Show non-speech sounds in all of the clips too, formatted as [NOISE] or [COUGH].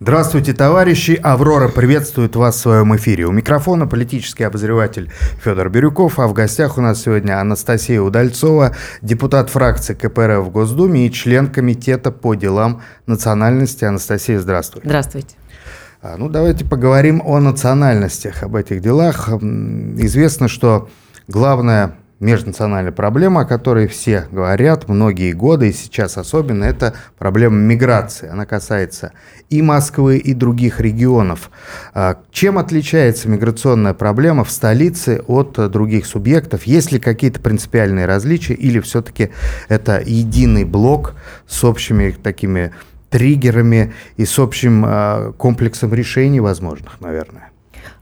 Здравствуйте, товарищи! Аврора приветствует вас в своем эфире. У микрофона политический обозреватель Федор Бирюков, а в гостях у нас сегодня Анастасия Удальцова, депутат фракции КПРФ в Госдуме и член комитета по делам национальности. Анастасия, здравствуйте. Здравствуйте. Ну, давайте поговорим о национальностях, об этих делах. Известно, что главное межнациональная проблема, о которой все говорят многие годы, и сейчас особенно, это проблема миграции. Она касается и Москвы, и других регионов. А, чем отличается миграционная проблема в столице от других субъектов? Есть ли какие-то принципиальные различия, или все-таки это единый блок с общими такими триггерами и с общим а, комплексом решений возможных, наверное?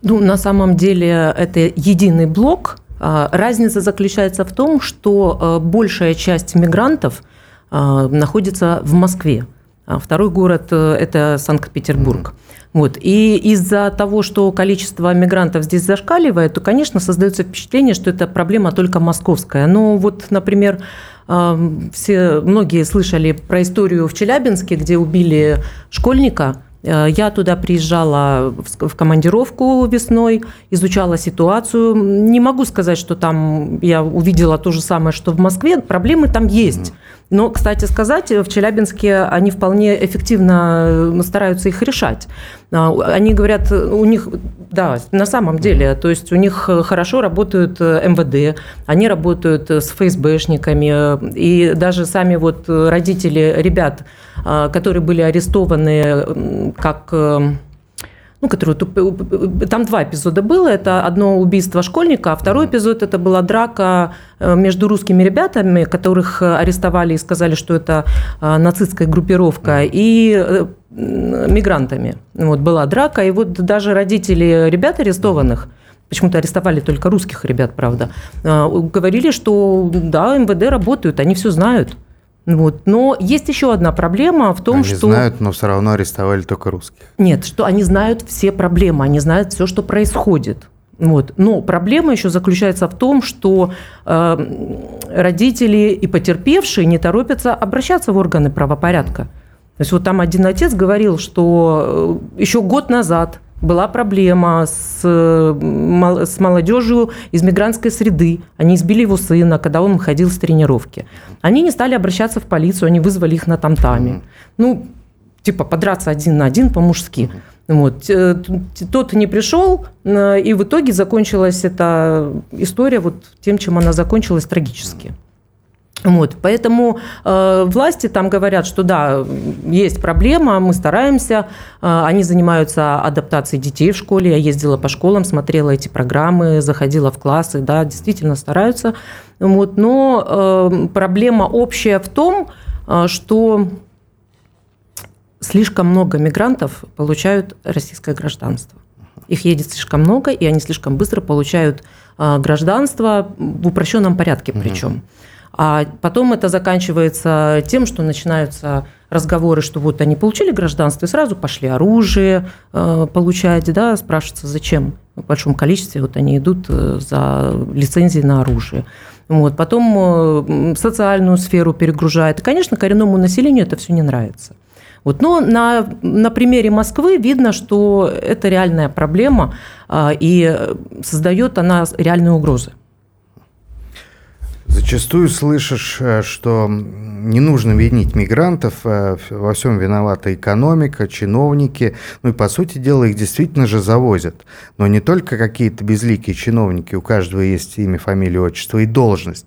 Ну, на самом деле это единый блок – разница заключается в том, что а, большая часть мигрантов а, находится в Москве. Второй город э, – это Санкт-Петербург. Вот. И из-за того, что количество мигрантов здесь зашкаливает, то, конечно, создается впечатление, что это проблема только московская. Но вот, например, все, многие слышали про историю в Челябинске, где убили школьника – я туда приезжала в командировку весной, изучала ситуацию. Не могу сказать, что там я увидела то же самое, что в Москве. Проблемы там есть. Но, кстати сказать, в Челябинске они вполне эффективно э, стараются их решать. А, они говорят, у них, да, на самом деле, то есть у них хорошо работают э, МВД, они работают с ФСБшниками, и даже сами вот родители ребят, которые были арестованы как ну, который, там два эпизода было. Это одно убийство школьника, а второй эпизод это была драка э, между русскими ребятами, которых арестовали и сказали, что это э, нацистская группировка, и э, мигрантами. Вот была драка, и вот даже родители ребят арестованных, почему-то арестовали только русских ребят, правда, говорили, что да, МВД работают, они все знают. Вот. Но есть еще одна проблема в том, они что... Они знают, но все равно арестовали только русских. Нет, что они знают все проблемы, они знают все, что происходит. Вот. Но проблема еще заключается в том, что э, родители и потерпевшие не торопятся обращаться в органы правопорядка. То есть вот там один отец говорил, что э, еще год назад была проблема с, с молодежью из мигрантской среды. Они избили его сына, когда он ходил с тренировки. Они не стали обращаться в полицию, они вызвали их на тамтаме. Mm-hmm. Ну, типа подраться один на один по-мужски. Вот. Э, тот не пришел, э, и в итоге закончилась эта история вот тем, чем она закончилась трагически. Вот, поэтому э, власти там говорят, что да, есть проблема, мы стараемся, э, они занимаются адаптацией детей в школе, я ездила по школам, смотрела эти программы, заходила в классы, да, действительно стараются, вот, но э, проблема общая в том, э, что слишком много мигрантов получают российское гражданство. Их едет слишком много, и они слишком быстро получают э, гражданство в упрощенном порядке причем. Угу. А потом это заканчивается тем, что начинаются разговоры, что вот они получили гражданство и сразу пошли оружие э, получать, да, спрашивается, зачем в большом количестве вот они идут э, за лицензией на оружие. Вот. Потом э, социальную сферу перегружает. И, конечно, коренному населению это все не нравится. Вот. Но на, на примере Москвы видно, что это реальная проблема, и создает она реальные угрозы. Зачастую слышишь, э, что не нужно винить мигрантов, э, во всем виновата экономика, чиновники. Ну и, по сути дела, их действительно же завозят. Но не только какие-то безликие чиновники, у каждого есть имя, фамилия, отчество и должность.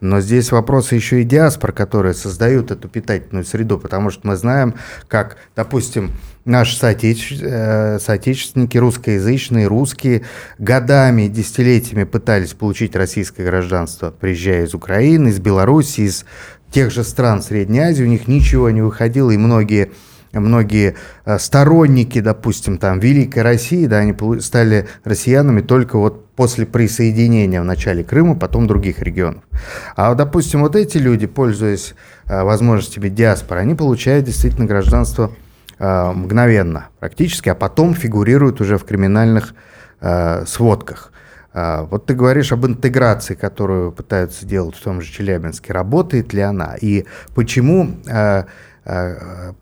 Но здесь вопросы еще и диаспор, которые создают эту питательную среду, потому что мы знаем, как, допустим, наши соотече... Э, соотечественники, русскоязычные, русские, годами, десятилетиями пытались получить российское гражданство, приезжая из Украины, из Беларуси, из тех же стран Средней Азии, у них ничего не выходило, и многие многие э, сторонники, допустим, там, Великой России, да, они стали россиянами только вот после присоединения в начале Крыма, потом других регионов. А, допустим, вот эти люди, пользуясь э, возможностями диаспоры, они получают действительно гражданство э, мгновенно практически, а потом фигурируют уже в криминальных сводках. Вот ты говоришь об интеграции, которую пытаются делать в том же Челябинске. Работает ли она? И почему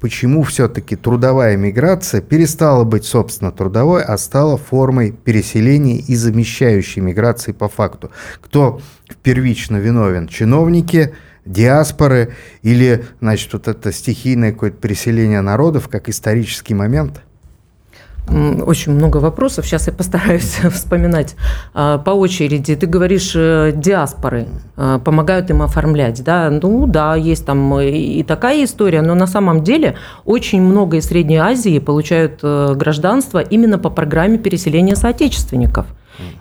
почему все-таки трудовая миграция перестала быть, собственно, трудовой, а стала формой переселения и замещающей миграции по факту. Кто первично виновен? Чиновники, диаспоры или, значит, вот это стихийное какое-то переселение народов как исторический момент? Очень много вопросов. Сейчас я постараюсь [LAUGHS] вспоминать а, по очереди. Ты говоришь, э, диаспоры а, помогают им оформлять. Да? Ну да, есть там и такая история, но на самом деле очень много из Средней Азии получают э, гражданство именно по программе переселения соотечественников.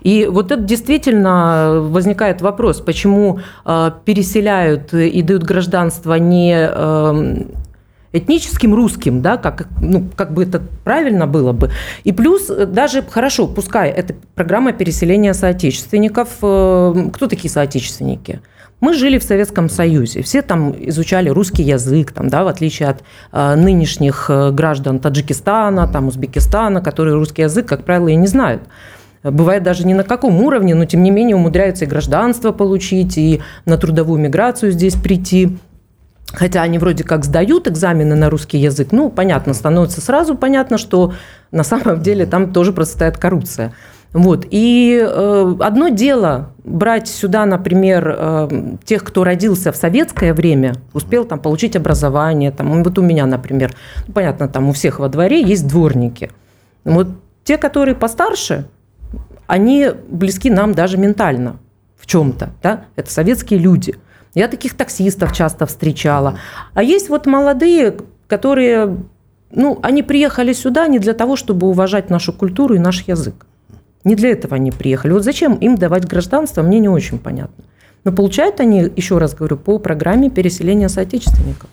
И вот это действительно возникает вопрос, почему а, переселяют и дают гражданство не эм, этническим русским, да, как, ну, как бы это правильно было бы. И плюс э, даже, хорошо, пускай это программа переселения соотечественников. Э, кто такие соотечественники? Мы жили в Советском Союзе, все там изучали русский язык, там, да, в отличие от э, нынешних э, граждан Таджикистана, там, Узбекистана, которые русский язык, как правило, и не знают. Бывает даже ни на каком уровне, но тем не менее умудряются и гражданство получить, и на трудовую миграцию здесь прийти. Хотя они вроде как сдают экзамены на русский язык, ну, понятно, становится сразу понятно, что на самом деле там тоже процветает коррупция. Вот. И э, одно дело брать сюда, например, э, тех, кто родился в советское время, успел там получить образование, там, вот у меня, например, ну, понятно, там у всех во дворе есть дворники. Вот те, которые постарше, они близки нам даже ментально в чем-то, да, это советские люди – я таких таксистов часто встречала. А есть вот молодые, которые, ну, они приехали сюда не для того, чтобы уважать нашу культуру и наш язык. Не для этого они приехали. Вот зачем им давать гражданство, мне не очень понятно. Но получают они, еще раз говорю, по программе переселения соотечественников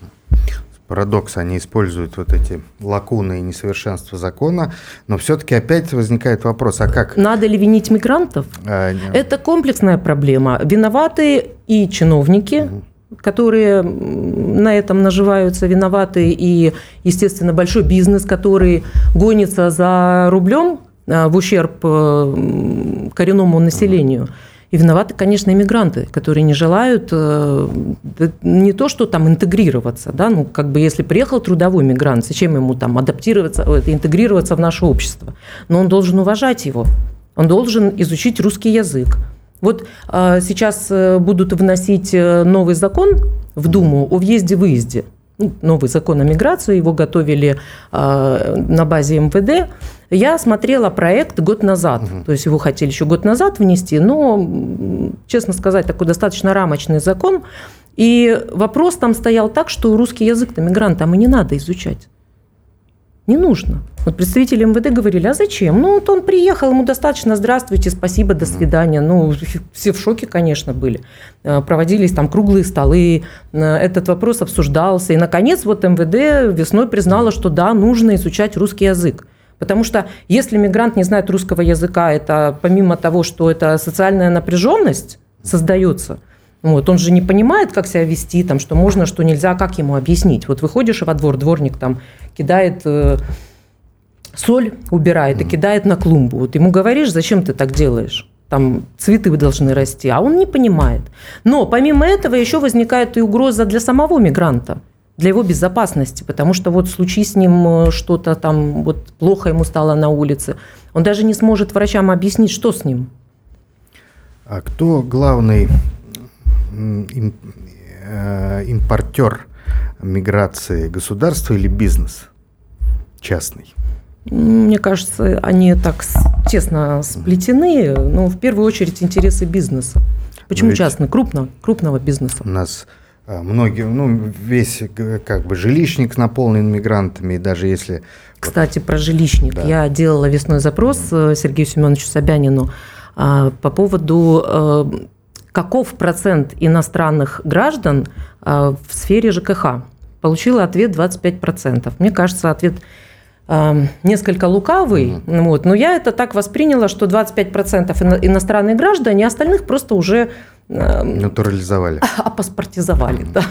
парадокс, они используют вот эти лакуны и несовершенства закона, но все-таки опять возникает вопрос, а как... Надо ли винить мигрантов? А, Это комплексная проблема. Виноваты и чиновники, угу которые на этом наживаются, виноваты и, естественно, большой бизнес, который гонится за рублем а, в ущерб э, коренному населению. И виноваты, конечно, иммигранты, которые не желают э, не то, что там интегрироваться, да, ну, как бы если приехал трудовой мигрант, зачем ему там адаптироваться, э, интегрироваться в наше общество? Но он должен уважать его, он должен изучить русский язык. Вот э, сейчас будут вносить новый закон в Думу о въезде-выезде. Ну, новый закон о миграции, его готовили на базе МВД. Я смотрела проект год назад, угу. то есть его хотели еще год назад внести, но, честно сказать, такой достаточно рамочный закон. И вопрос там стоял так, что русский язык-то мигрантам и не надо изучать. Не нужно. Вот представители МВД говорили, а зачем? Ну, вот он приехал, ему достаточно, здравствуйте, спасибо, до свидания. Ну, все в шоке, конечно, были. Э, проводились там круглые столы, э, этот вопрос обсуждался. И, наконец, вот МВД весной признала, что да, нужно изучать русский язык. Потому что если мигрант не знает русского языка, это помимо того, что это социальная напряженность создается, вот, он же не понимает, как себя вести, там, что можно, что нельзя, как ему объяснить. Вот выходишь во двор, дворник там кидает э, соль, убирает и кидает на клумбу. Вот ему говоришь, зачем ты так делаешь? Там цветы должны расти, а он не понимает. Но помимо этого еще возникает и угроза для самого мигранта – для его безопасности, потому что вот случись с ним э, что-то там, вот плохо ему стало на улице, он даже не сможет врачам объяснить, что с ним. А кто главный э, импортер миграции, государство или бизнес частный? Мне кажется, они так тесно сплетены, но в первую очередь интересы бизнеса. Почему частный? Крупного, крупного бизнеса. У нас многие, ну, весь как бы жилищник наполнен мигрантами, и даже если... Кстати, про жилищник. Да. Я делала весной запрос mm. Сергею Семеновичу Собянину а, по поводу э, каков процент иностранных граждан в сфере ЖКХ. Получила ответ 25%. Мне кажется, ответ несколько лукавый, mm-hmm. вот, но я это так восприняла, что 25% иностранных граждан, остальных просто уже Натурализовали. [LAUGHS] А паспортизовали, да.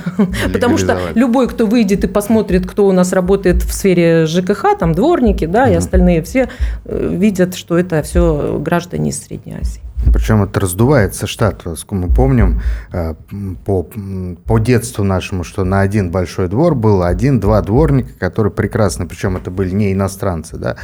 Потому что любой, кто выйдет и посмотрит, кто у нас работает в сфере ЖКХ, там дворники, да, и остальные все э, видят, что это все граждане из Средней Азии. Причем это раздувается штат. Мы помним э, по, по детству нашему, что на один большой двор было один-два дворника, которые прекрасно, причем это были не иностранцы, да,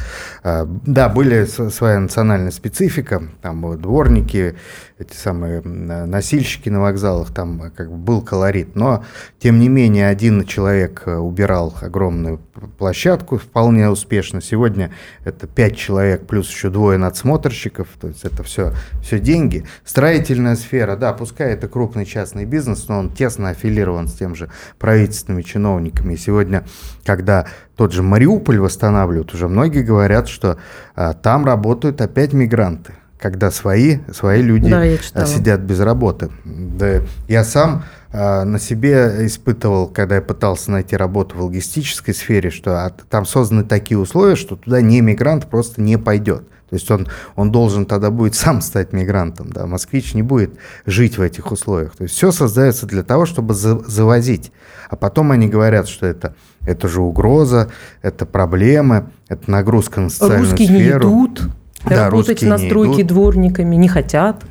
э, да, были своя национальная специфика, там дворники, эти самые носильщики на вокзалах, там как бы был колорит, но тем не менее один человек э, убирал огромную площадку вполне успешно. Сегодня это пять человек плюс еще двое надсмотрщиков, то есть это все, все деньги. Строительная сфера, да, пускай это крупный частный бизнес, но он тесно аффилирован с тем же правительственными чиновниками. И сегодня, когда тот же Мариуполь восстанавливают, уже многие говорят, что а, там работают опять мигранты когда свои, свои люди да, сидят без работы. Да, я сам э, на себе испытывал, когда я пытался найти работу в логистической сфере, что от, там созданы такие условия, что туда не мигрант просто не пойдет. То есть он, он должен тогда будет [LAUGHS] сам стать мигрантом. Да? Москвич не будет жить в этих условиях. То есть все создается для того, чтобы за, завозить. А потом они говорят, что это, это же угроза, это проблемы, это нагрузка на социальную Русские сферу. не идут. Да, работать на стройке дворниками не хотят.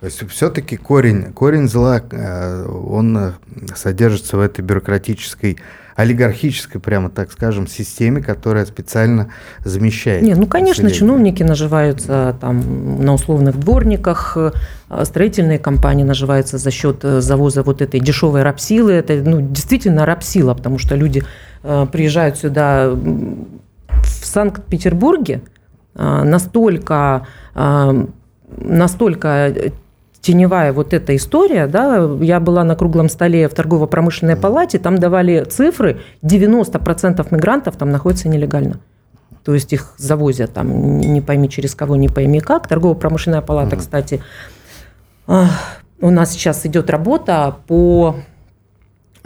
То есть все-таки корень, корень зла, э, он э, содержится в этой бюрократической, олигархической, прямо так скажем, системе, которая специально замещает. Не, ну, конечно, население. чиновники наживаются там на условных дворниках, э, строительные компании наживаются за счет завоза вот этой дешевой рабсилы. Это ну, действительно рабсила, потому что люди приезжают сюда в Санкт-Петербурге, настолько, а, настолько теневая вот эта история, да, я была на круглом столе в торгово-промышленной палате, там давали цифры, 90% мигрантов там находятся нелегально. То есть их завозят там, не пойми через кого, не пойми как. Торгово-промышленная палата, mm кстати, а, у нас сейчас идет работа по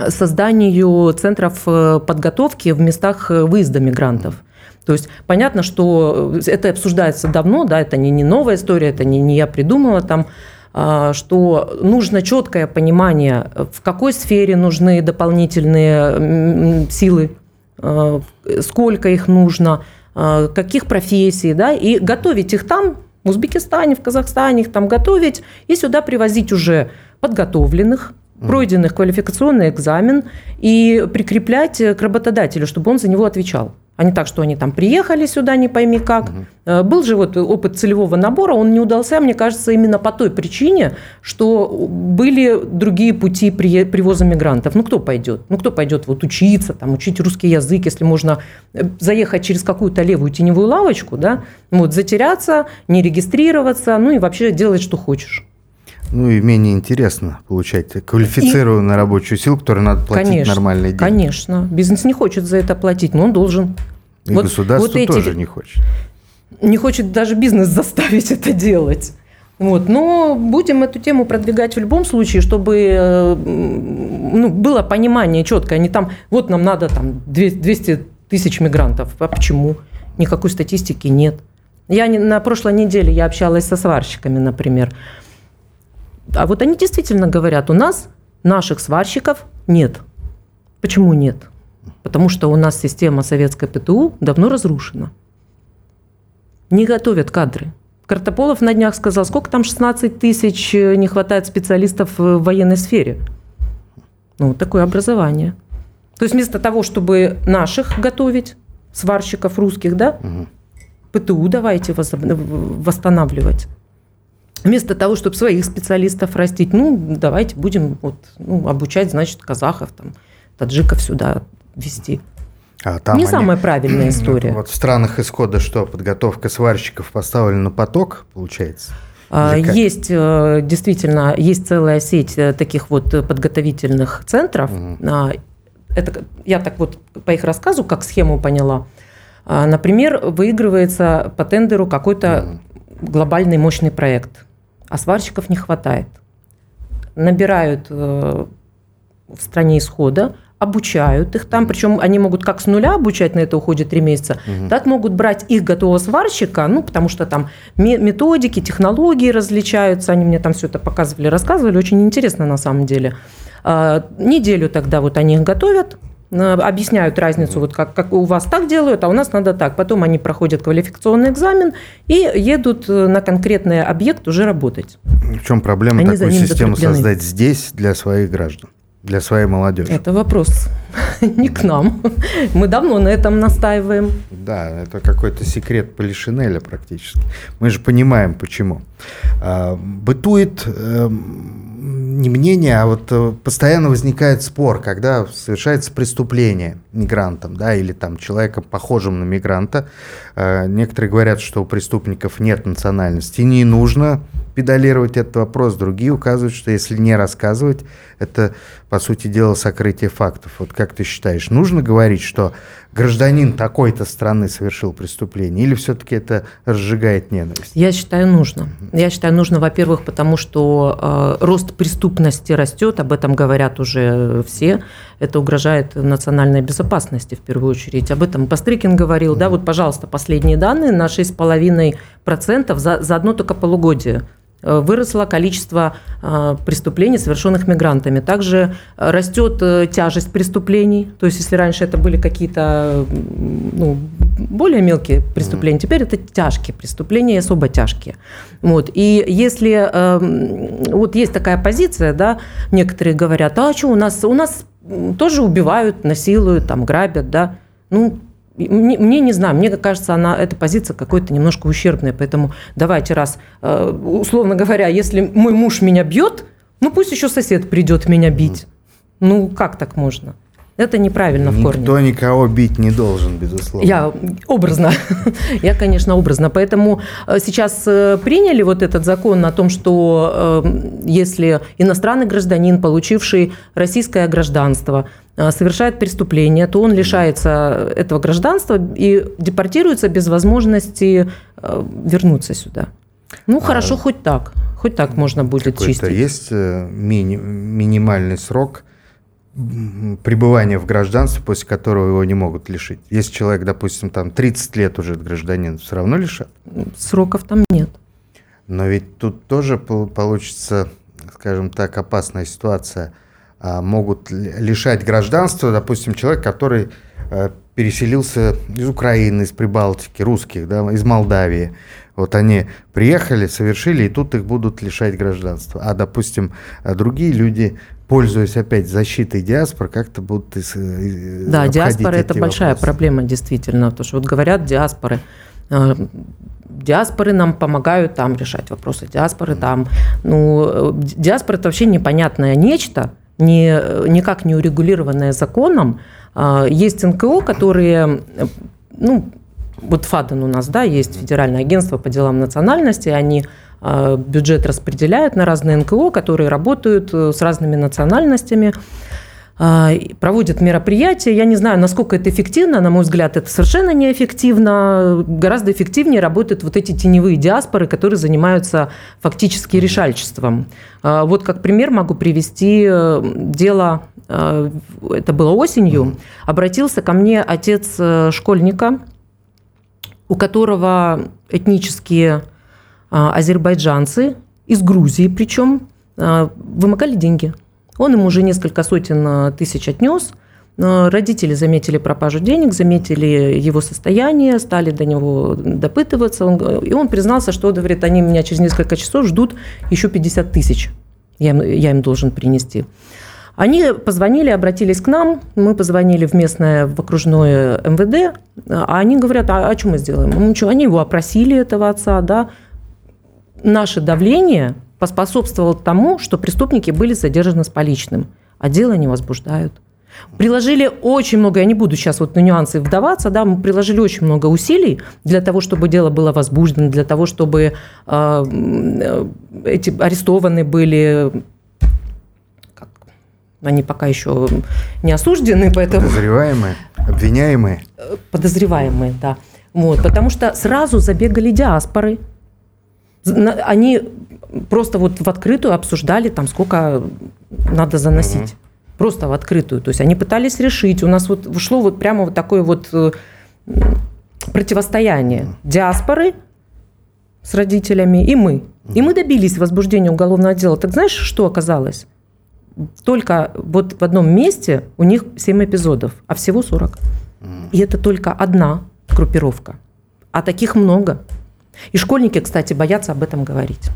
созданию центров э, подготовки в местах э, выезда мигрантов. То есть понятно, что это обсуждается давно, да, это не, не новая история, это не, не я придумала там, а, что нужно четкое понимание, в какой сфере нужны дополнительные силы, а, сколько их нужно, каких профессий, да, и готовить их там, в Узбекистане, в Казахстане их там готовить, и сюда привозить уже подготовленных, пройденных квалификационный экзамен и прикреплять к работодателю, чтобы он за него отвечал а не так, что они там приехали сюда, не пойми как. Угу. Был же вот опыт целевого набора, он не удался, мне кажется, именно по той причине, что были другие пути привоза мигрантов. Ну, кто пойдет? Ну, кто пойдет вот учиться, там, учить русский язык, если можно э, заехать через какую-то левую теневую лавочку, да, вот, затеряться, не регистрироваться, ну и вообще делать, что хочешь. Ну и менее интересно получать квалифицированную и... рабочую силу, которой надо платить конечно, нормальные деньги. Конечно, бизнес не хочет за это платить, но он должен. И вот, государство вот эти... тоже не хочет. Не хочет даже бизнес [LAUGHS] заставить это делать. Вот. Но будем эту тему продвигать в любом случае, чтобы э, ну, было понимание четкое. Не там, вот нам надо там 200 тысяч мигрантов. А почему? Никакой статистики нет. Я на прошлой неделе я общалась со сварщиками, например. А вот они действительно говорят, у нас наших сварщиков нет. Почему нет? Потому что у нас система советской ПТУ давно разрушена. Не готовят кадры. Картополов на днях сказал, сколько там 16 тысяч э, не хватает специалистов в военной сфере. Ну, такое образование. То есть вместо того, чтобы наших готовить, сварщиков русских, да, угу. ПТУ давайте восстанавливать. Вместо того, чтобы своих специалистов растить, ну, давайте будем вот, ну, обучать, значит, казахов, там, таджиков сюда вести. А там Не они, самая правильная [CLEARS THROAT] история. Вот в странах исхода что, подготовка сварщиков поставлена на поток, получается? А, есть э, действительно есть целая сеть э, таких вот подготовительных центров. Угу. Это я так вот по их рассказу как схему поняла. А, например, выигрывается по тендеру какой-то угу. глобальный мощный проект а сварщиков не хватает. Набирают э, в стране исхода, обучают их там, причем они могут как с нуля обучать, на это уходит три месяца, угу. так могут брать их готового сварщика, ну, потому что там методики, технологии различаются, они мне там все это показывали, рассказывали, очень интересно на самом деле. А, неделю тогда вот они их готовят, объясняют разницу, вот как, как у вас так делают, а у нас надо так. Потом они проходят квалификационный экзамен и едут на конкретный объект уже работать. В чем проблема они такую систему создать здесь для своих граждан? для своей молодежи? Это вопрос [LAUGHS] не к нам. Мы давно на этом настаиваем. Да, это какой-то секрет Полишинеля практически. Мы же понимаем, почему. А, бытует эм, не мнение, а вот э, постоянно возникает спор, когда совершается преступление мигрантом, да, или там человеком, похожим на мигранта. А, некоторые говорят, что у преступников нет национальности, не нужно педалировать этот вопрос, другие указывают, что если не рассказывать, это, по сути дела, сокрытие фактов. Вот как ты считаешь, нужно говорить, что гражданин такой-то страны совершил преступление, или все-таки это разжигает ненависть? Я считаю, нужно. Я считаю, нужно, во-первых, потому что э, рост преступности растет, об этом говорят уже все. Это угрожает национальной безопасности в первую очередь. Об этом Пострыкин говорил. Да, вот, пожалуйста, последние данные на 6,5% за, за одно только полугодие Э, выросло количество э, преступлений, совершенных мигрантами. Также растет э, тяжесть преступлений. То есть, если раньше это были какие-то ну, более мелкие преступления, теперь это тяжкие преступления, особо тяжкие. Вот. И если эм, вот есть такая позиция, да, некоторые говорят, а что у нас, у нас тоже убивают, насилуют, там, грабят, да, ну, мне, мне не знаю, мне кажется, она, эта позиция какой-то немножко ущербная, поэтому давайте раз, э, условно говоря, если мой муж меня бьет, ну пусть еще сосед придет меня бить. Ну как так можно? Это неправильно в корне. Никто никого бить не должен, безусловно. Я образно. [LAUGHS] Я, конечно, образно. Поэтому э, сейчас э, приняли вот этот закон о том, что если иностранный гражданин, получивший российское гражданство, Э, совершает преступление, то он лишается этого гражданства и депортируется без возможности э, вернуться сюда. Ну, а хорошо, хоть так. Хоть так можно будет чистить. Есть э, мини, минимальный срок пребывания в гражданстве, после которого его не могут лишить? Если человек, допустим, там 30 лет уже гражданин, все равно лишат? Сроков там нет. Но ведь тут тоже получится, скажем так, опасная ситуация – а, могут лишать гражданства, допустим, человек, который э, переселился из Украины, из Прибалтики, русских, да, из Молдавии. Вот они приехали, совершили, и тут их будут лишать гражданства. А, допустим, э, другие люди, пользуясь опять защитой диаспор, как-то будут из, Да, диаспора – это большая вопросы. проблема, действительно. Потому что вот говорят диаспоры, э, диаспоры нам помогают там решать вопросы, диаспоры там. Ну, диаспора – это вообще непонятное нечто, не, никак не урегулированное законом. А, есть НКО, которые, ну, вот ФАДН у нас, да, есть Федеральное агентство по делам национальности, они бюджет распределяют на разные НКО, которые работают э, с разными национальностями. А, проводят мероприятия. Я не знаю, насколько это эффективно. На мой взгляд, это совершенно неэффективно. Гораздо эффективнее работают вот эти теневые диаспоры, которые занимаются фактически решальчеством. Вот как пример могу привести э, дело, э, это было осенью, обратился ко мне отец э, школьника, у которого этнические азербайджанцы, из Грузии причем, вымогали деньги – он ему уже несколько сотен э, тысяч отнес. Родители заметили пропажу денег, заметили его состояние, стали до него допытываться. Он, и он признался, что, говорит, они меня через несколько часов ждут еще 50 тысяч. Я им, я им должен принести. Они позвонили, обратились к нам, мы позвонили в местное, в окружное МВД, а они говорят, а, а что мы сделаем? Ну, что, они его опросили, этого отца, да. Наше давление поспособствовал тому, что преступники были задержаны с поличным, а дело не возбуждают. Приложили очень много, я не буду сейчас вот на нюансы вдаваться, да, мы приложили очень много усилий для того, чтобы дело было возбуждено, для того, чтобы э, эти арестованы были как, они пока еще не осуждены, поэтому... Подозреваемые, обвиняемые. Подозреваемые, да. Вот, потому что сразу забегали диаспоры, они просто вот в открытую обсуждали, там, сколько надо заносить. Угу. Просто в открытую. То есть они пытались решить. У нас вот шло вот прямо вот такое вот э, противостояние диаспоры с родителями и мы. И мы добились возбуждения уголовного дела. Так знаешь, что оказалось? только вот в одном месте у них 7 эпизодов, а всего 40. И это только одна группировка. А таких много. И школьники, кстати, боятся об этом говорить.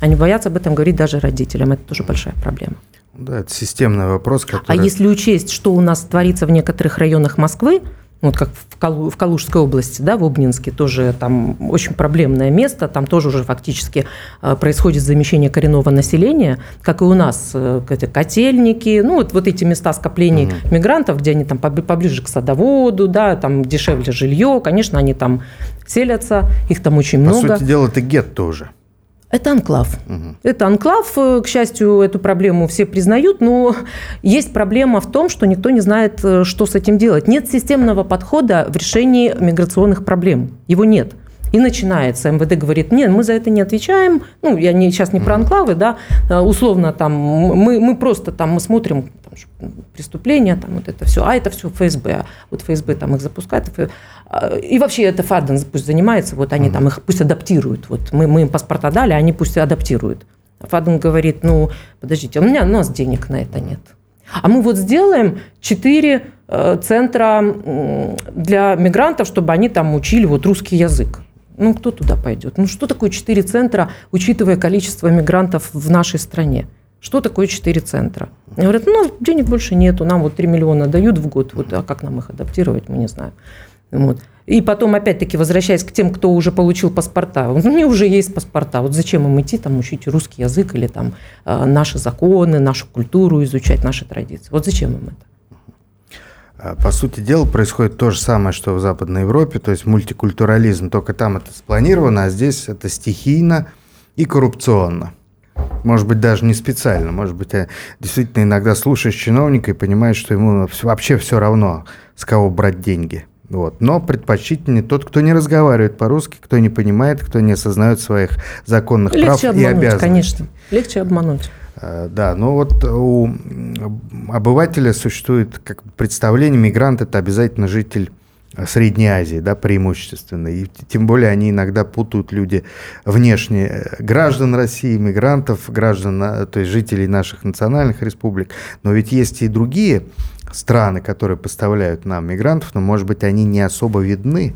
Они боятся об этом говорить даже родителям. Это тоже большая проблема. Да, это системный вопрос, который... А если учесть, что у нас творится в некоторых районах Москвы, вот как в, Калу, в Калужской области, да, в Обнинске, тоже там очень проблемное место, там тоже уже фактически э, происходит замещение коренного населения, как и у нас, э, котельники, ну вот, вот эти места скоплений угу. мигрантов, где они там поближе к садоводу, да, там дешевле жилье, конечно, они там селятся, их там очень По много. По сути дела, это гетто тоже. Это анклав. Угу. Это анклав, э, к счастью, эту проблему все признают, но [LAUGHS] есть проблема в том, что никто не знает, э, что с этим делать. Нет системного подхода в решении миграционных проблем. Его нет. И начинается, МВД говорит, нет, мы за это не отвечаем, ну, я не, сейчас не про анклавы, да, э, условно там, мы, мы просто там, мы смотрим там, преступления, там вот это все, а это все ФСБ, вот ФСБ там их запускает, а, и вообще это ФАДен пусть занимается, вот они там их пусть адаптируют, вот мы, мы им паспорта дали, они пусть адаптируют. ФАДен говорит, ну, подождите, у меня, у нас денег на это нет. А мы вот сделаем четыре э, центра для мигрантов, чтобы они там учили вот русский язык. Ну, кто туда пойдет? Ну, что такое четыре центра, учитывая количество мигрантов в нашей стране? Что такое четыре центра? Они говорят, ну, денег больше нету, нам вот 3 миллиона дают в год, вот, а как нам их адаптировать, мы не знаем. Вот. И потом, опять-таки, возвращаясь к тем, кто уже получил паспорта, у них уже есть паспорта. Вот зачем им идти там учить русский язык или там э, наши законы, нашу культуру изучать, наши традиции? Вот зачем им это? А, по сути дела, происходит то же самое, что в Западной Европе, то есть мультикультурализм, только там это спланировано, а здесь это стихийно и коррупционно. Может быть, даже не специально. Может быть, действительно иногда слушаешь чиновника и понимаешь, что ему вообще все равно, с кого брать деньги. Вот. Но предпочтительнее тот, кто не разговаривает по-русски, кто не понимает, кто не осознает своих законных Легче прав обмануть, и обязанностей. конечно. Легче обмануть. Э, да, но вот у обывателя существует как представление, мигрант – это обязательно житель Средней Азии, да, преимущественно. И тем более они иногда путают люди внешне э, граждан России, мигрантов, граждан, э, то есть жителей наших национальных республик. Но ведь есть и другие страны, которые поставляют нам мигрантов, но, может быть, они не особо видны.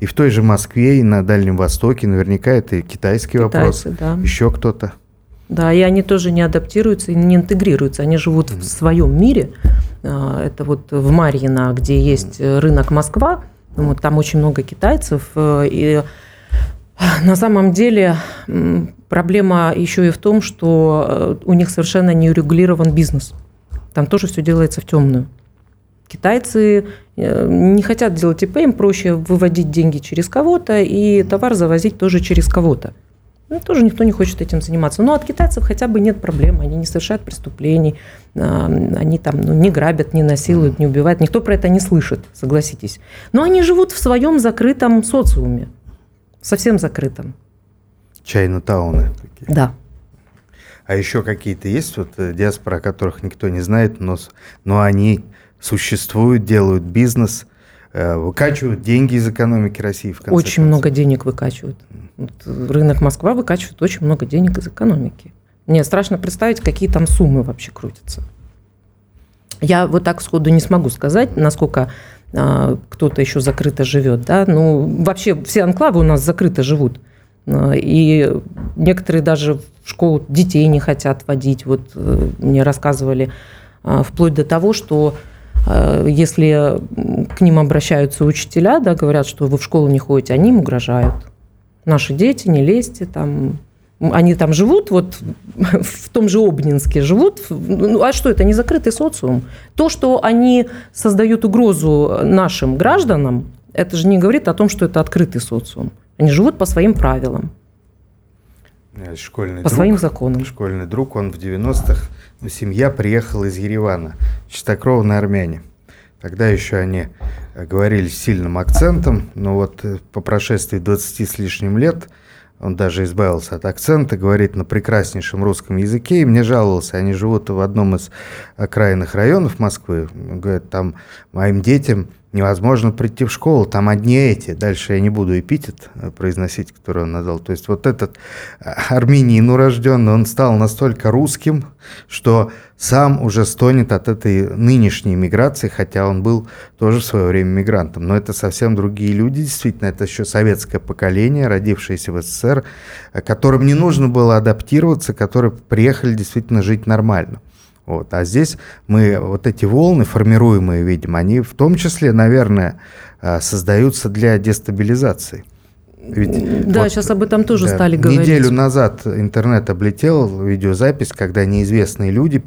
И в той же Москве, и на Дальнем Востоке наверняка это и китайский Китайцы, вопрос, да. еще кто-то. Да, и они тоже не адаптируются и не интегрируются. Они живут mm-hmm. в своем мире. А, это вот в Марьино, где есть рынок Москва, вот там очень много китайцев. Э, и на самом деле проблема еще и в том, что э, у них совершенно не урегулирован бизнес. Там тоже все делается в темную. Китайцы э, не хотят делать ИП, им проще выводить деньги через кого-то и товар завозить тоже через кого-то. Ну, тоже никто не хочет этим заниматься. Но от китайцев хотя бы нет проблем. Они не совершают преступлений, а, они там ну, не грабят, не насилуют, не убивают. Никто про это не слышит, согласитесь. Но они живут в своем закрытом социуме. Совсем закрытом. Чайно-тауны. Да. А еще какие-то есть вот э, диаспора, о которых никто не знает, но, но они существуют, делают бизнес, выкачивают деньги из экономики России в конце Очень концов. много денег выкачивают. Рынок Москва выкачивает очень много денег из экономики. Мне страшно представить, какие там суммы вообще крутятся. Я вот так сходу не смогу сказать, насколько а, кто-то еще закрыто живет. Да? Ну, вообще все анклавы у нас закрыто живут. А, и некоторые даже в школу детей не хотят водить. Вот э, мне рассказывали а, вплоть до того, что если к ним обращаются учителя, да, говорят, что вы в школу не ходите, они им угрожают наши дети, не лезьте, там, они там живут, вот [LAUGHS] в том же Обнинске живут. Ну, а что это, не закрытый социум? То, что они создают угрозу нашим гражданам, это же не говорит о том, что это открытый социум. Они живут по своим правилам. Школьный по друг, своим законам. Школьный друг, он в 90-х, ну, семья приехала из Еревана, чистокровные армяне. Тогда еще они э, говорили с сильным акцентом, но вот э, по прошествии 20 с лишним лет он даже избавился от акцента, говорит на прекраснейшем русском языке, и мне жаловался, они живут в одном из окраинных районов Москвы, говорят, там моим детям невозможно прийти в школу, там одни эти. Дальше я не буду эпитет э, произносить, который он назвал. То есть вот этот э, армянин урожденный, он стал настолько русским, что сам уже стонет от этой нынешней миграции, хотя он был тоже в свое время мигрантом. Но это совсем другие люди, действительно, это еще советское поколение, родившееся в СССР, которым не нужно было адаптироваться, которые приехали действительно жить нормально. Вот. А здесь мы вот эти волны, формируемые, видим, они в том числе, наверное, э, создаются для дестабилизации. Ведь да, вот, сейчас об этом тоже да, стали говорить. Неделю назад интернет облетел видеозапись, когда неизвестные люди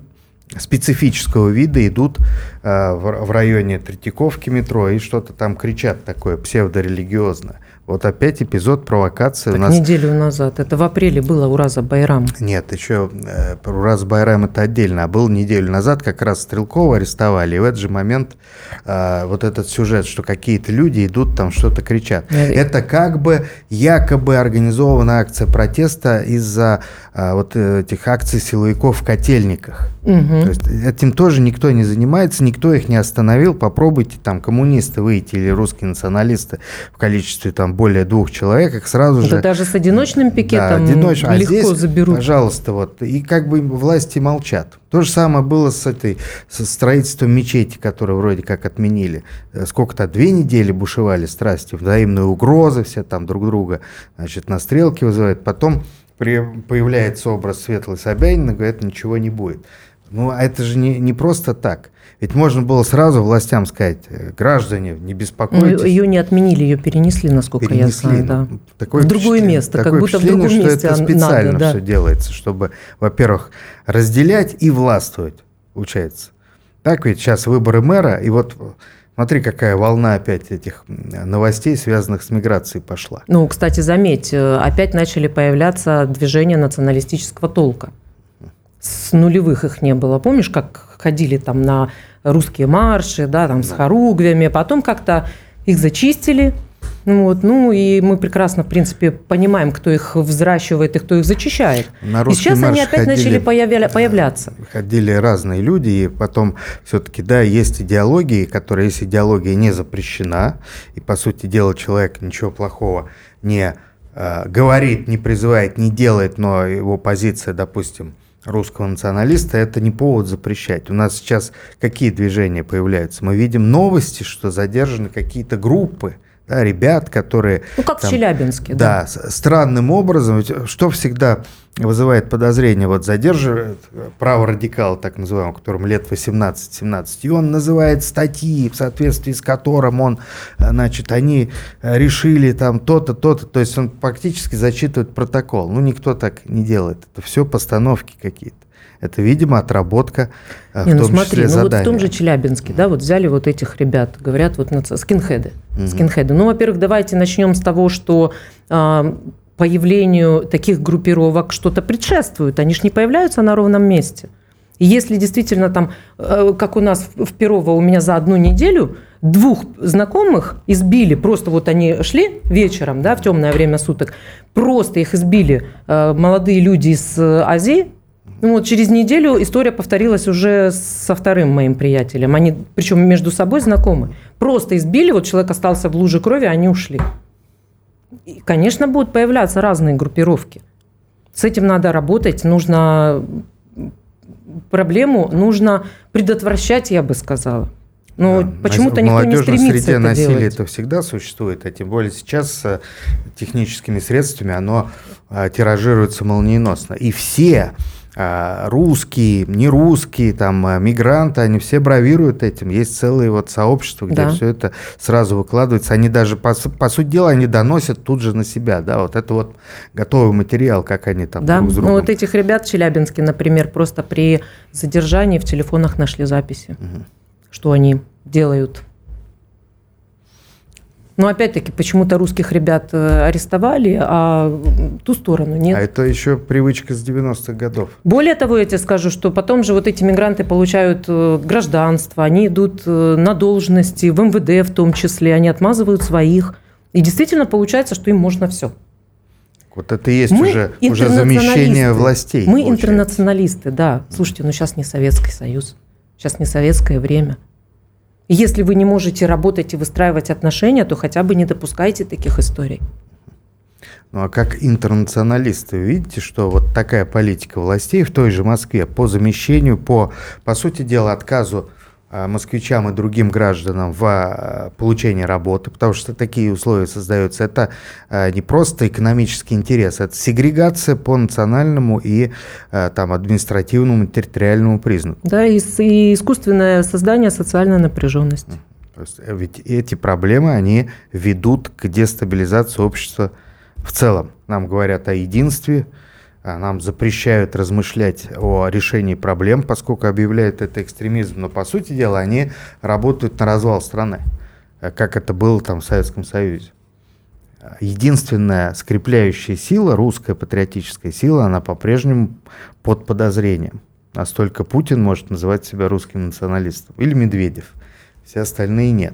специфического вида идут э, в, в районе Третьяковки метро и что-то там кричат такое псевдорелигиозное. Вот опять эпизод провокации. Так у нас... неделю назад. Это в апреле было Ураза Байрам. Нет, еще э, Ураза Байрам это отдельно. А был неделю назад как раз Стрелкова арестовали. И в этот же момент э, вот этот сюжет, что какие-то люди идут там что-то кричат. Нет. Это как бы якобы организованная акция протеста из-за э, вот этих акций силовиков в котельниках. Угу. То есть этим тоже никто не занимается, никто их не остановил. Попробуйте там коммунисты выйти или русские националисты в количестве там более двух человек, их сразу Это же... даже с одиночным пикетом да, одиноч... А легко а здесь, заберут. Пожалуйста, вот. И как бы власти молчат. То же самое было с этой со строительством мечети, которую вроде как отменили. Э, сколько-то, две недели бушевали страсти, взаимные угрозы все там друг друга, значит, на стрелки вызывают. Потом при, появляется образ Светлой Собянина, говорят, ничего не будет. Ну, а это же не, не просто так. Ведь можно было сразу властям сказать, э, граждане, не беспокойтесь. Но ее не отменили, ее перенесли, насколько перенесли. я знаю. Да. Такое в другое место, как будто в другом что месте. это специально надо, да. все делается, чтобы, во-первых, разделять и властвовать, получается. Так ведь сейчас выборы мэра, и вот Смотри, какая волна опять этих новостей, связанных с миграцией, пошла. Ну, кстати, заметь, э, опять начали появляться движения националистического толка с нулевых их не было. Помнишь, как ходили там на русские марши, да, там с хоругвями, потом как-то их зачистили, ну вот, ну и мы прекрасно, в принципе, понимаем, кто их взращивает и кто их зачищает. На и сейчас они опять ходили, начали появля, появляться. Ходили разные люди, и потом все-таки, да, есть идеологии, которые, если идеология не запрещена, и, по сути дела, человек ничего плохого не э, говорит, не призывает, не делает, но его позиция, допустим, русского националиста, это не повод запрещать. У нас сейчас какие движения появляются? Мы видим новости, что задержаны какие-то группы, да, ребят, которые... Ну, как там, в Челябинске, да. Да, странным образом, что всегда вызывает подозрение, вот задерживает праворадикал, так называемый, которому лет 18-17, и он называет статьи, в соответствии с которым он, значит, они решили там то-то, то-то, то есть он фактически зачитывает протокол. Ну, никто так не делает, это все постановки какие-то. Это, видимо, отработка э, не, в ну том смотри, числе ну задания. вот в том же Челябинске, да, вот взяли вот этих ребят, говорят, вот скинхеды. Угу. скинхеды. Ну, во-первых, давайте начнем с того, что э, появлению таких группировок что-то предшествует. Они же не появляются на ровном месте. И если действительно там, э, как у нас в Перово, у меня за одну неделю двух знакомых избили, просто вот они шли вечером, да, в темное время суток, просто их избили э, молодые люди из Азии, ну, вот через неделю история повторилась уже со вторым моим приятелем. Они, причем между собой знакомы. Просто избили, вот человек остался в луже крови, они ушли. И, конечно, будут появляться разные группировки. С этим надо работать, нужно проблему нужно предотвращать, я бы сказала. Но да, почему-то никто не стремится среде это насилие делать. это всегда существует, а тем более сейчас с техническими средствами оно а, тиражируется молниеносно. И все русские, не русские, там, а, мигранты, они все бравируют этим. Есть целые вот сообщества, где да. все это сразу выкладывается. Они даже, по, по сути дела, они доносят тут же на себя, да, вот это вот готовый материал, как они там да. друг с другом. Ну, вот этих ребят в Челябинске, например, просто при задержании в телефонах нашли записи, угу. что они делают но опять-таки, почему-то русских ребят э, арестовали, а ту сторону нет. А это еще привычка с 90-х годов. Более того, я тебе скажу, что потом же вот эти мигранты получают э, гражданство, они идут э, на должности, в МВД в том числе, они отмазывают своих. И действительно получается, что им можно все. Вот это и есть мы уже, уже замещение властей. Мы получается. интернационалисты, да. Слушайте, ну сейчас не Советский Союз, сейчас не советское время. Если вы не можете работать и выстраивать отношения, то хотя бы не допускайте таких историй. Ну а как интернационалисты, видите, что вот такая политика властей в той же Москве по замещению, по, по сути дела, отказу москвичам и другим гражданам в э, получении работы, потому что такие условия создаются. Это э, не просто экономический интерес, это сегрегация по национальному и там, административному, территориальному признаку. Да, и, и искусственное создание социальной напряженности. Ведь эти проблемы, они ведут к дестабилизации общества в целом. Нам говорят о единстве, нам запрещают размышлять о решении проблем, поскольку объявляют это экстремизм, но по сути дела они работают на развал страны, а, как это было там в Советском Союзе. Единственная скрепляющая сила, русская патриотическая сила, она по-прежнему под подозрением. Настолько Путин может называть себя русским националистом. Или Медведев. Все остальные нет.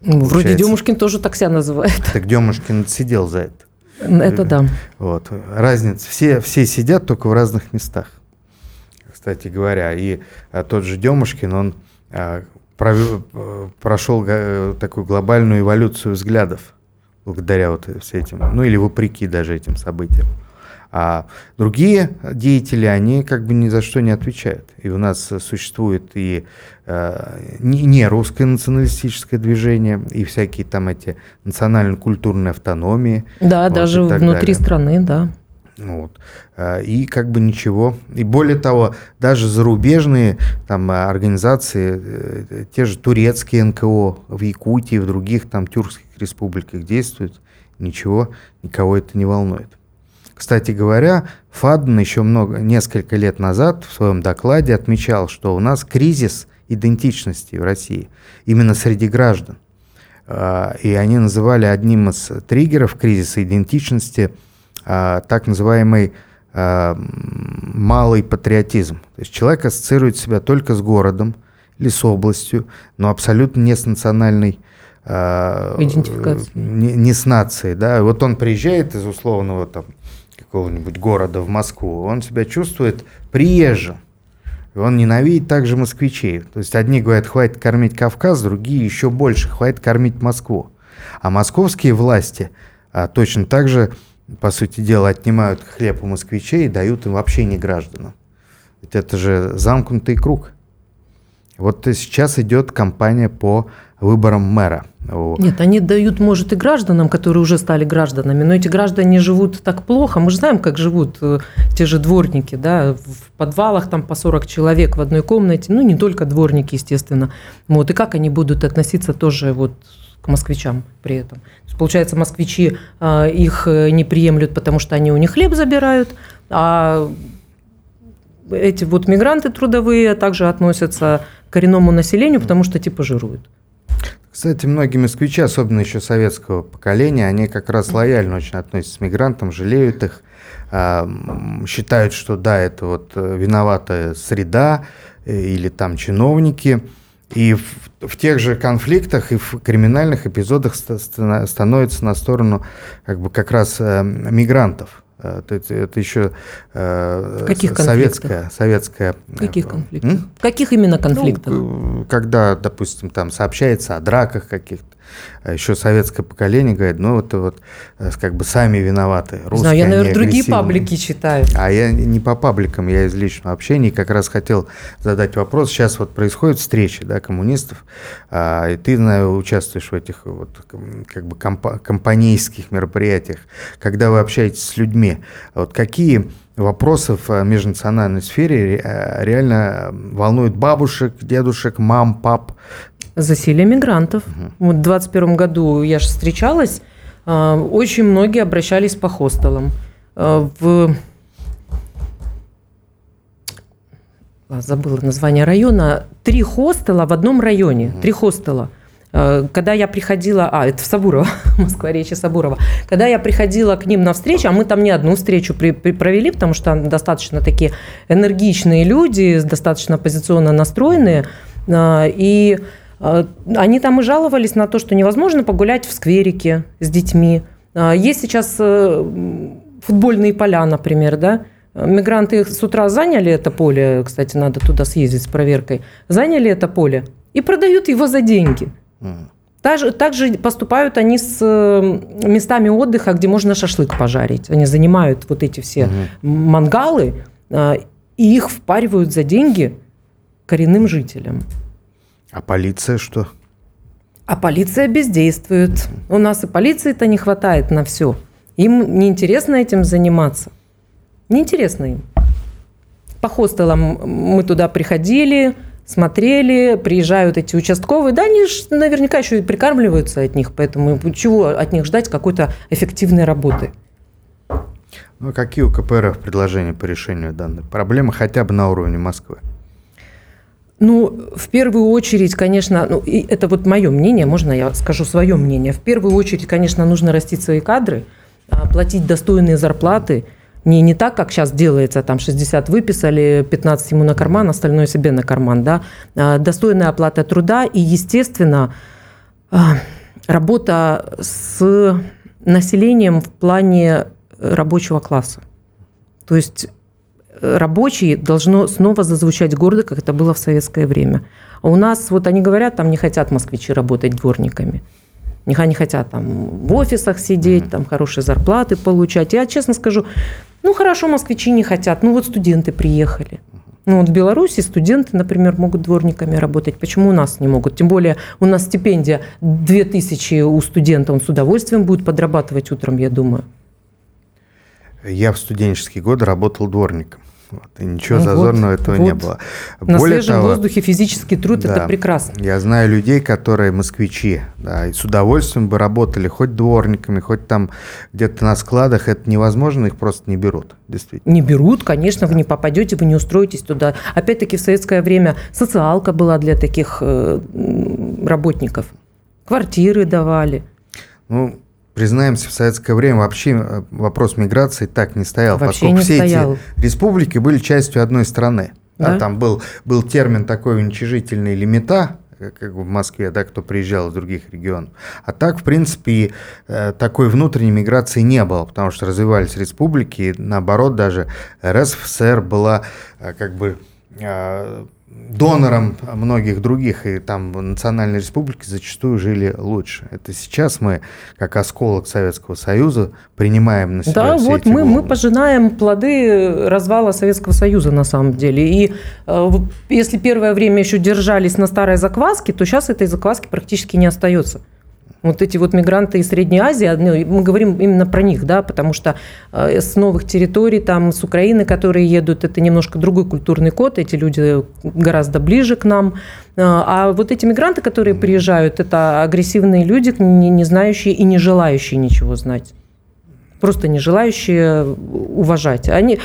Ну, вроде Демушкин тоже так себя называет. Так Демушкин сидел за это. Это да. Вот. Разница. Все, все сидят только в разных местах, кстати говоря. И а, тот же Демушкин, он а, провел, прошел а, такую глобальную эволюцию взглядов благодаря вот всем этим, ну или вопреки даже этим событиям. А другие деятели, они как бы ни за что не отвечают. И у нас существует и э, не русское националистическое движение, и всякие там эти национально-культурные автономии. Да, вот, даже внутри далее. страны, да. Вот. А, и как бы ничего. И более того, даже зарубежные там, организации, э, те же турецкие НКО в Якутии, в других там тюркских республиках действуют, ничего, никого это не волнует. Кстати говоря, Фаден еще много, несколько лет назад в своем докладе отмечал, что у нас кризис идентичности в России именно среди граждан. А, и они называли одним из триггеров кризиса идентичности а, так называемый а, малый патриотизм. То есть человек ассоциирует себя только с городом или с областью, но абсолютно не с национальной идентификацией. Не, не с нацией. Да? Вот он приезжает из условного там, какого-нибудь города в Москву, он себя чувствует приезжим. И он ненавидит также москвичей. То есть одни говорят, хватит кормить Кавказ, другие еще больше, хватит кормить Москву. А московские власти а, точно так же, по сути дела, отнимают хлеб у москвичей и дают им вообще не гражданам. Ведь это же замкнутый круг. Вот сейчас идет кампания по выборам мэра. Нет, они дают, может, и гражданам, которые уже стали гражданами, но эти граждане живут так плохо. Мы же знаем, как живут э, те же дворники, да, в подвалах там по 40 человек в одной комнате, ну, не только дворники, естественно. Вот, и как они будут относиться тоже вот к москвичам при этом. получается, москвичи э, их э, не приемлют, потому что они у них хлеб забирают, а эти вот мигранты трудовые также относятся к коренному населению, потому что типа жируют. Кстати, многие москвичи, особенно еще советского поколения, они как раз лояльно очень относятся к мигрантам, жалеют их, а, считают, что да, это вот э, виноватая среда э, или там чиновники. И в, в тех же конфликтах и в криминальных эпизодах становятся на сторону как бы как раз э, мигрантов. Это, это еще э, Каких советская, советская. Каких конфликтов? М? Каких именно конфликтов? Ну, когда, допустим, там сообщается о драках каких-то, еще советское поколение говорит, ну это вот э, как бы сами виноваты. Русские, Знаю, я, наверное, другие паблики читаю. А я не по пабликам, я из личного общения. Как раз хотел задать вопрос. Сейчас вот происходит встреча да, коммунистов, а, и ты, знаю, участвуешь в этих вот как бы компа- компанейских мероприятиях, когда вы общаетесь с людьми. Вот какие вопросы в межнациональной сфере э, реально волнуют бабушек, дедушек, мам, пап, Засилие мигрантов. Угу. Вот в 2021 году я же встречалась, а, очень многие обращались по хостелам. А, в а, забыла название района, три хостела в одном районе, три хостела. Когда я приходила, а, это в Сабурово, [LAUGHS] Москва, Речи Сабурова, когда я приходила к ним на встречу, а мы там не одну встречу при, при, провели, потому что достаточно такие энергичные люди, достаточно оппозиционно настроенные, и они там и жаловались на то, что невозможно погулять в скверике с детьми. А, есть сейчас э, футбольные поля, например, да, Мигранты с утра заняли это поле, кстати, надо туда съездить с проверкой, заняли это поле, и продают его за деньги. Также, также поступают они с э, местами отдыха, где можно шашлык пожарить. Они занимают вот эти все угу. мангалы э, и их впаривают за деньги коренным жителям. А полиция что? А полиция бездействует. У нас и полиции-то не хватает на все. Им неинтересно этим заниматься. Неинтересно им. По хостелам мы туда приходили, смотрели, приезжают эти участковые, да, они же наверняка еще и прикармливаются от них, поэтому чего от них ждать какой-то эффективной работы? Ну, какие у КПРФ предложения по решению данной проблемы хотя бы на уровне Москвы? Ну, в первую очередь, конечно, ну, и это вот мое мнение, можно я скажу свое мнение. В первую очередь, конечно, нужно растить свои кадры, а, платить достойные зарплаты – не, не так, как сейчас делается, там 60 выписали, 15 ему на карман, остальное себе на карман, да. А, достойная оплата труда и, естественно, а, работа с населением в плане рабочего класса. То есть рабочие должно снова зазвучать гордо, как это было в советское время. А у нас, вот они говорят, там не хотят москвичи работать дворниками. Они хотят там в офисах сидеть, там хорошие зарплаты получать. Я честно скажу, ну, хорошо, москвичи не хотят. Ну, вот студенты приехали. Ну, вот в Беларуси студенты, например, могут дворниками работать. Почему у нас не могут? Тем более у нас стипендия 2000 у студента. Он с удовольствием будет подрабатывать утром, я думаю. Я в студенческие годы работал дворником. Вот, и ничего ну, зазорного вот, этого вот. не было. На Более свежем того, воздухе физический труд да, это прекрасно. Я знаю людей, которые москвичи, да, и с удовольствием бы работали хоть дворниками, хоть там где-то на складах. Это невозможно, их просто не берут, действительно. Не берут, конечно, да. вы не попадете, вы не устроитесь туда. Опять-таки в советское время социалка была для таких э, работников. Квартиры давали. Ну, Признаемся, в советское время вообще э, вопрос миграции так не стоял, вообще поскольку не все стоял. эти республики были частью одной страны. Да? Да, там был, был термин такой уничижительный лимита, э, как в Москве, да, кто приезжал из других регионов. А так, в принципе, э, такой внутренней миграции не было, потому что развивались республики, и наоборот, даже РСФСР была как бы донором многих других, и там в национальной республике зачастую жили лучше. Это сейчас мы, как осколок Советского Союза, принимаем на себя Да, все вот эти мы, мы пожинаем плоды развала Советского Союза на самом деле. И э, если первое время еще держались на старой закваске, то сейчас этой закваски практически не остается вот эти вот мигранты из Средней Азии, мы говорим именно про них, да, потому что э, с новых территорий, там, с Украины, которые едут, это немножко другой культурный код, эти люди гораздо ближе к нам. Э, а вот эти мигранты, которые приезжают, это агрессивные люди, не знающие и не желающие ничего знать просто не желающие уважать. Они,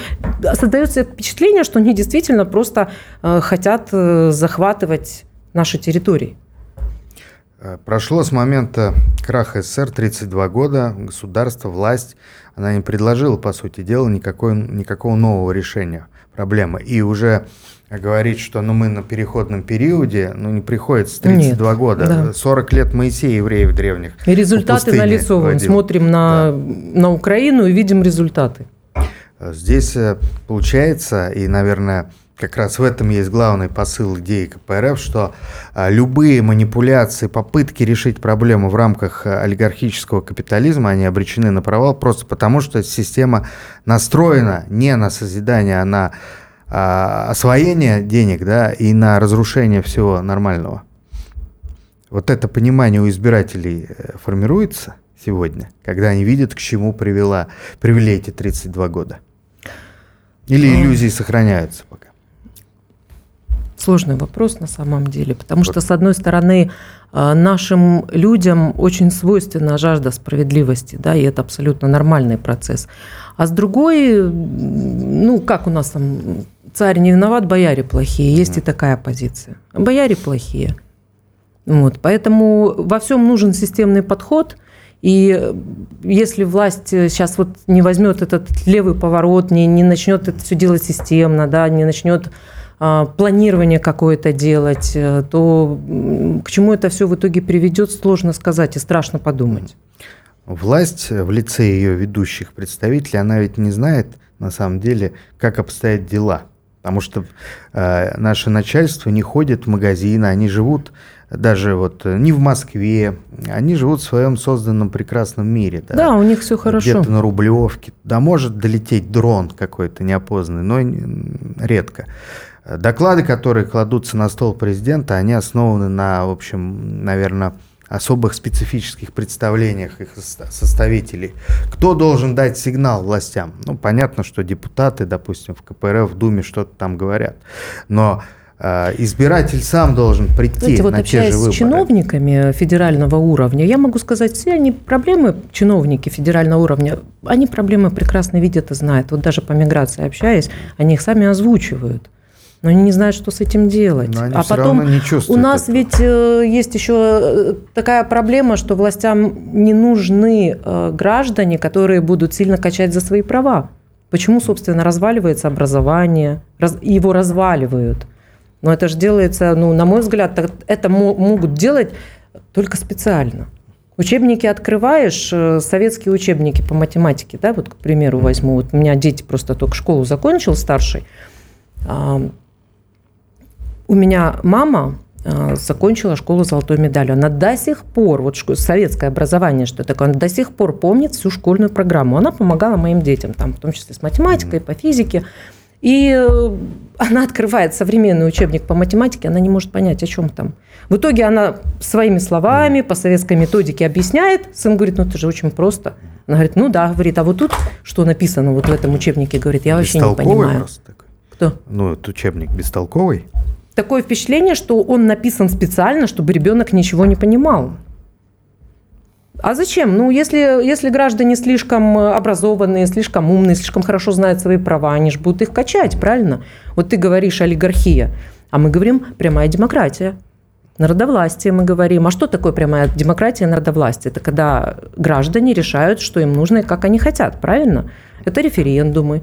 создается впечатление, что они действительно просто э, хотят захватывать наши территории. Э, прошло с момента краха СССР 32 года, государство, власть, она не предложила, по сути дела, никакой, никакого нового решения проблемы. И уже говорить, что ну, мы на переходном периоде, ну не приходится 32 Нет, года. Да. 40 лет Моисея евреев древних. И результаты налицо. Смотрим на, да. на Украину и видим результаты. Здесь э, получается, и, наверное, как раз в этом есть главный посыл идеи КПРФ, что а, любые манипуляции, попытки решить проблему в рамках а, олигархического капитализма, они обречены на провал просто потому, что система настроена не на созидание, а на а, освоение денег да, и на разрушение всего нормального. Вот это понимание у избирателей э, формируется сегодня, когда они видят, к чему привела, привели эти 32 года. Или ну, иллюзии сохраняются пока? Сложный вопрос на самом деле, потому что, с одной стороны, э, нашим людям очень свойственна жажда справедливости, да, и это абсолютно нормальный процесс. А с другой, ну, как у нас там, царь не виноват, бояре плохие, есть и такая позиция. Бояре плохие. Вот, поэтому во всем нужен системный подход – и если власть сейчас вот не возьмет этот левый поворот, не, не начнет это все делать системно, да, не начнет планирование какое-то делать, э, то к чему это все в итоге приведет, сложно сказать и страшно подумать. Власть в лице ее ведущих представителей, она ведь не знает на самом деле, как обстоят дела. Потому что э, наше начальство не ходит в магазины, они живут даже вот э, не в Москве, они живут в своем созданном прекрасном мире. Да, да у них все хорошо. Где-то на Рублевке. Да, может долететь дрон какой-то неопознанный, но редко. Доклады, которые кладутся на стол президента, они основаны на, в общем, наверное, особых специфических представлениях их составителей. Кто должен дать сигнал властям? Ну, понятно, что депутаты, допустим, в КПРФ, в Думе что-то там говорят. Но э, избиратель сам должен прийти Знаете, вот на те же выборы. с чиновниками федерального уровня, я могу сказать, все они проблемы, чиновники федерального уровня, они проблемы прекрасно видят и знают. Вот даже по миграции общаясь, они их сами озвучивают но они не знают, что с этим делать. Но они а потом не у нас этого. ведь э, есть еще э, такая проблема, что властям не нужны э, граждане, которые будут сильно качать за свои права. Почему, собственно, разваливается образование, раз, его разваливают? Но это же делается, ну, на мой взгляд, это могут делать только специально. Учебники открываешь, советские учебники по математике, да, вот, к примеру, возьму. Вот у меня дети просто только школу закончил старший. У меня мама э, закончила школу золотой медалью. Она до сих пор, вот советское образование, что такое, она до сих пор помнит всю школьную программу. Она помогала моим детям, там, в том числе с математикой, по физике. И э, она открывает современный учебник по математике, она не может понять, о чем там. В итоге она своими словами, по советской методике объясняет. Сын говорит, ну это же очень просто. Она говорит, ну да, говорит, а вот тут что написано вот в этом учебнике, говорит, я вообще не понимаю. Просто. Кто? Ну, этот учебник бестолковый такое впечатление, что он написан специально, чтобы ребенок ничего не понимал. А зачем? Ну, если, если граждане слишком образованные, слишком умные, слишком хорошо знают свои права, они же будут их качать, правильно? Вот ты говоришь олигархия, а мы говорим прямая демократия. Народовластие мы говорим. А что такое прямая демократия и народовластие? Это когда граждане решают, что им нужно и как они хотят, правильно? Это референдумы,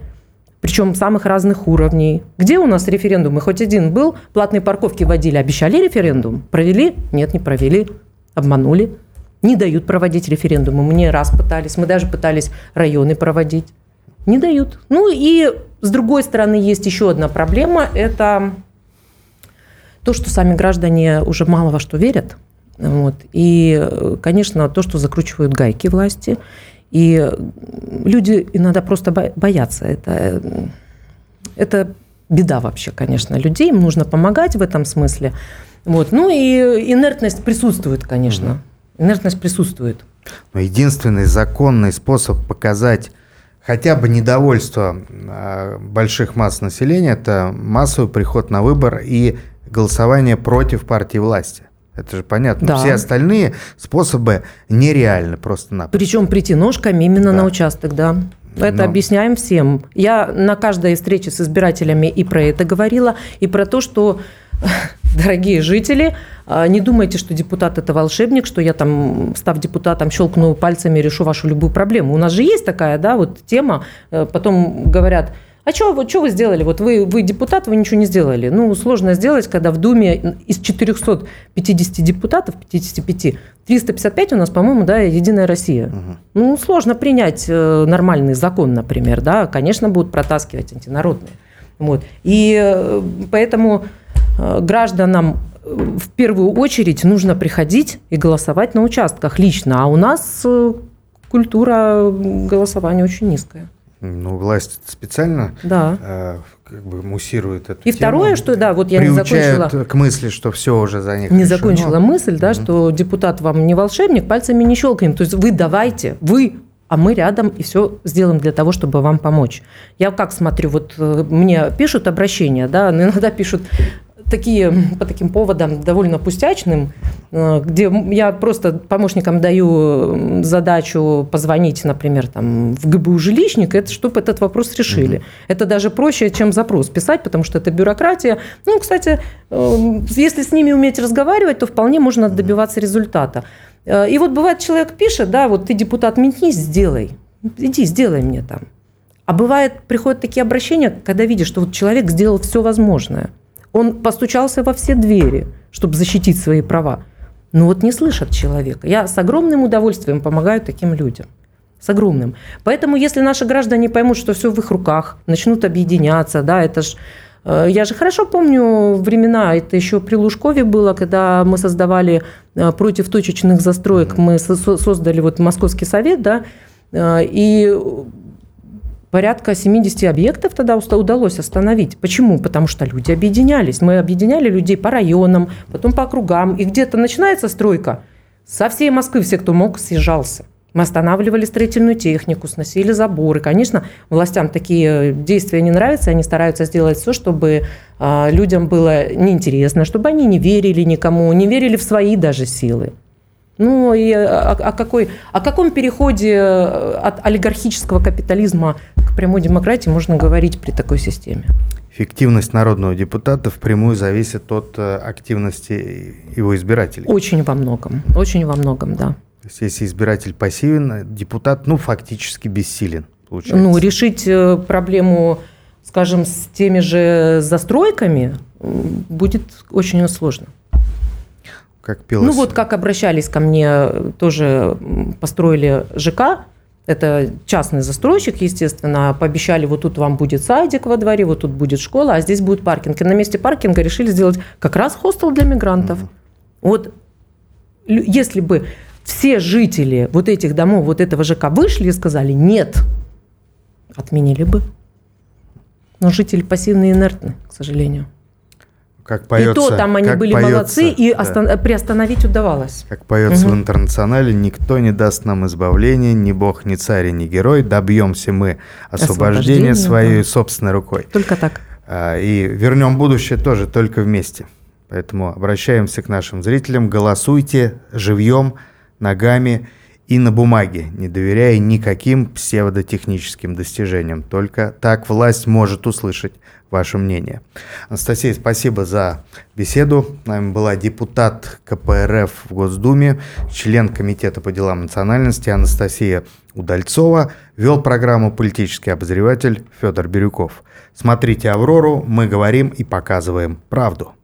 причем самых разных уровней. Где у нас референдумы? Хоть один был, платные парковки вводили, обещали референдум, провели? Нет, не провели, обманули. Не дают проводить референдумы. Мы не раз пытались, мы даже пытались районы проводить. Не дают. Ну и с другой стороны есть еще одна проблема. Это то, что сами граждане уже мало во что верят. Вот. И, конечно, то, что закручивают гайки власти. И люди иногда просто боятся. Это, это беда вообще, конечно, людей. Им нужно помогать в этом смысле. Вот. Ну и инертность присутствует, конечно. Инертность присутствует. Но единственный законный способ показать хотя бы недовольство а, больших масс населения – это массовый приход на выбор и голосование против партии власти. Это же понятно. Да. Все остальные способы нереальны просто-напросто. Причем прийти ножками именно да. на участок, да. Это Но... объясняем всем. Я на каждой встрече с избирателями и про это говорила, и про то, что [LAUGHS] дорогие жители, а, не думайте, что депутат – это волшебник, что я там, став депутатом, щелкну пальцами решу вашу любую проблему. У нас же есть такая да, вот тема. Э, потом говорят – а что вот, что вы сделали? Вот вы, вы депутат, вы ничего не сделали. Ну, сложно сделать, когда в Думе из 450 депутатов, 55, 355 у нас, по-моему, да, Единая Россия. Угу. Ну, сложно принять э, нормальный закон, например, да. Конечно, будут протаскивать антинародные. Вот. И э, поэтому э, гражданам в первую очередь нужно приходить и голосовать на участках лично. А у нас культура голосования очень низкая. Ну, власть специально да. э, как бы муссирует эту И тему, второе, что, да, вот я не закончила... к мысли, что все уже за них Не решено. закончила мысль, да, mm что депутат вам не волшебник, пальцами не щелкаем. То есть вы давайте, вы а мы рядом и все сделаем для того, чтобы вам помочь. Я как смотрю, вот э, мне пишут обращения, да, иногда пишут, такие, по таким поводам довольно пустячным, э, где я просто помощникам даю задачу позвонить, например, там, в ГБУ жилищник, это, чтобы этот вопрос решили. Угу. Это даже проще, чем запрос писать, потому что это бюрократия. Ну, кстати, э, если с ними уметь разговаривать, то вполне можно добиваться результата. Э, и вот бывает, человек пишет, да, вот ты депутат менись, сделай. Иди, сделай мне там. А бывает, приходят такие обращения, когда видишь, что вот человек сделал все возможное – он постучался во все двери, чтобы защитить свои права. Но вот не слышат человека. Я с огромным удовольствием помогаю таким людям. С огромным. Поэтому, если наши граждане поймут, что все в их руках, начнут объединяться, да, это ж Э, я же хорошо помню времена, это еще при Лужкове было, когда мы создавали э, против точечных застроек, мы создали вот Московский совет, да, э, и порядка 70 объектов тогда удалось остановить. Почему? Потому что люди объединялись. Мы объединяли людей по районам, потом по округам. И где-то начинается стройка, со всей Москвы все, кто мог, съезжался. Мы останавливали строительную технику, сносили заборы. Конечно, властям такие действия не нравятся, они стараются сделать все, чтобы а, людям было неинтересно, чтобы они не верили никому, не верили в свои даже силы. Ну и о, о, какой, о каком переходе э, от олигархического капитализма к прямой демократии можно говорить при такой системе? Эффективность народного депутата впрямую зависит от э, активности его избирателей. Очень во многом, очень во многом, да. То есть, если избиратель пассивен, депутат, ну, фактически бессилен, получается. Ну, решить э, проблему, скажем, с теми же застройками будет очень сложно. Как пилось. Ну, вот как обращались ко мне, тоже построили ЖК, это частный застройщик, естественно, пообещали, вот тут вам будет садик во дворе, вот тут будет школа, а здесь будет паркинг. И на месте паркинга решили сделать как раз хостел для мигрантов. Mm-hmm. Вот если бы все жители вот этих домов, вот этого ЖК вышли и сказали «нет», отменили бы. Но жители пассивные и инертны, к сожалению. Как поется, и то там они были поется, молодцы, и да. остан- приостановить удавалось. Как поется угу. в интернационале, никто не даст нам избавления, ни бог, ни царь, ни герой. Добьемся мы освобождения, освобождения своей да. собственной рукой. Только так. А, и вернем будущее тоже только вместе. Поэтому обращаемся к нашим зрителям. Голосуйте живьем ногами и на бумаге, не доверяя никаким псевдотехническим достижениям. Только так власть может услышать ваше мнение. Анастасия, спасибо за беседу. С нами была депутат КПРФ в Госдуме, член Комитета по делам национальности Анастасия Удальцова. Вел программу политический обозреватель Федор Бирюков. Смотрите «Аврору», мы говорим и показываем правду.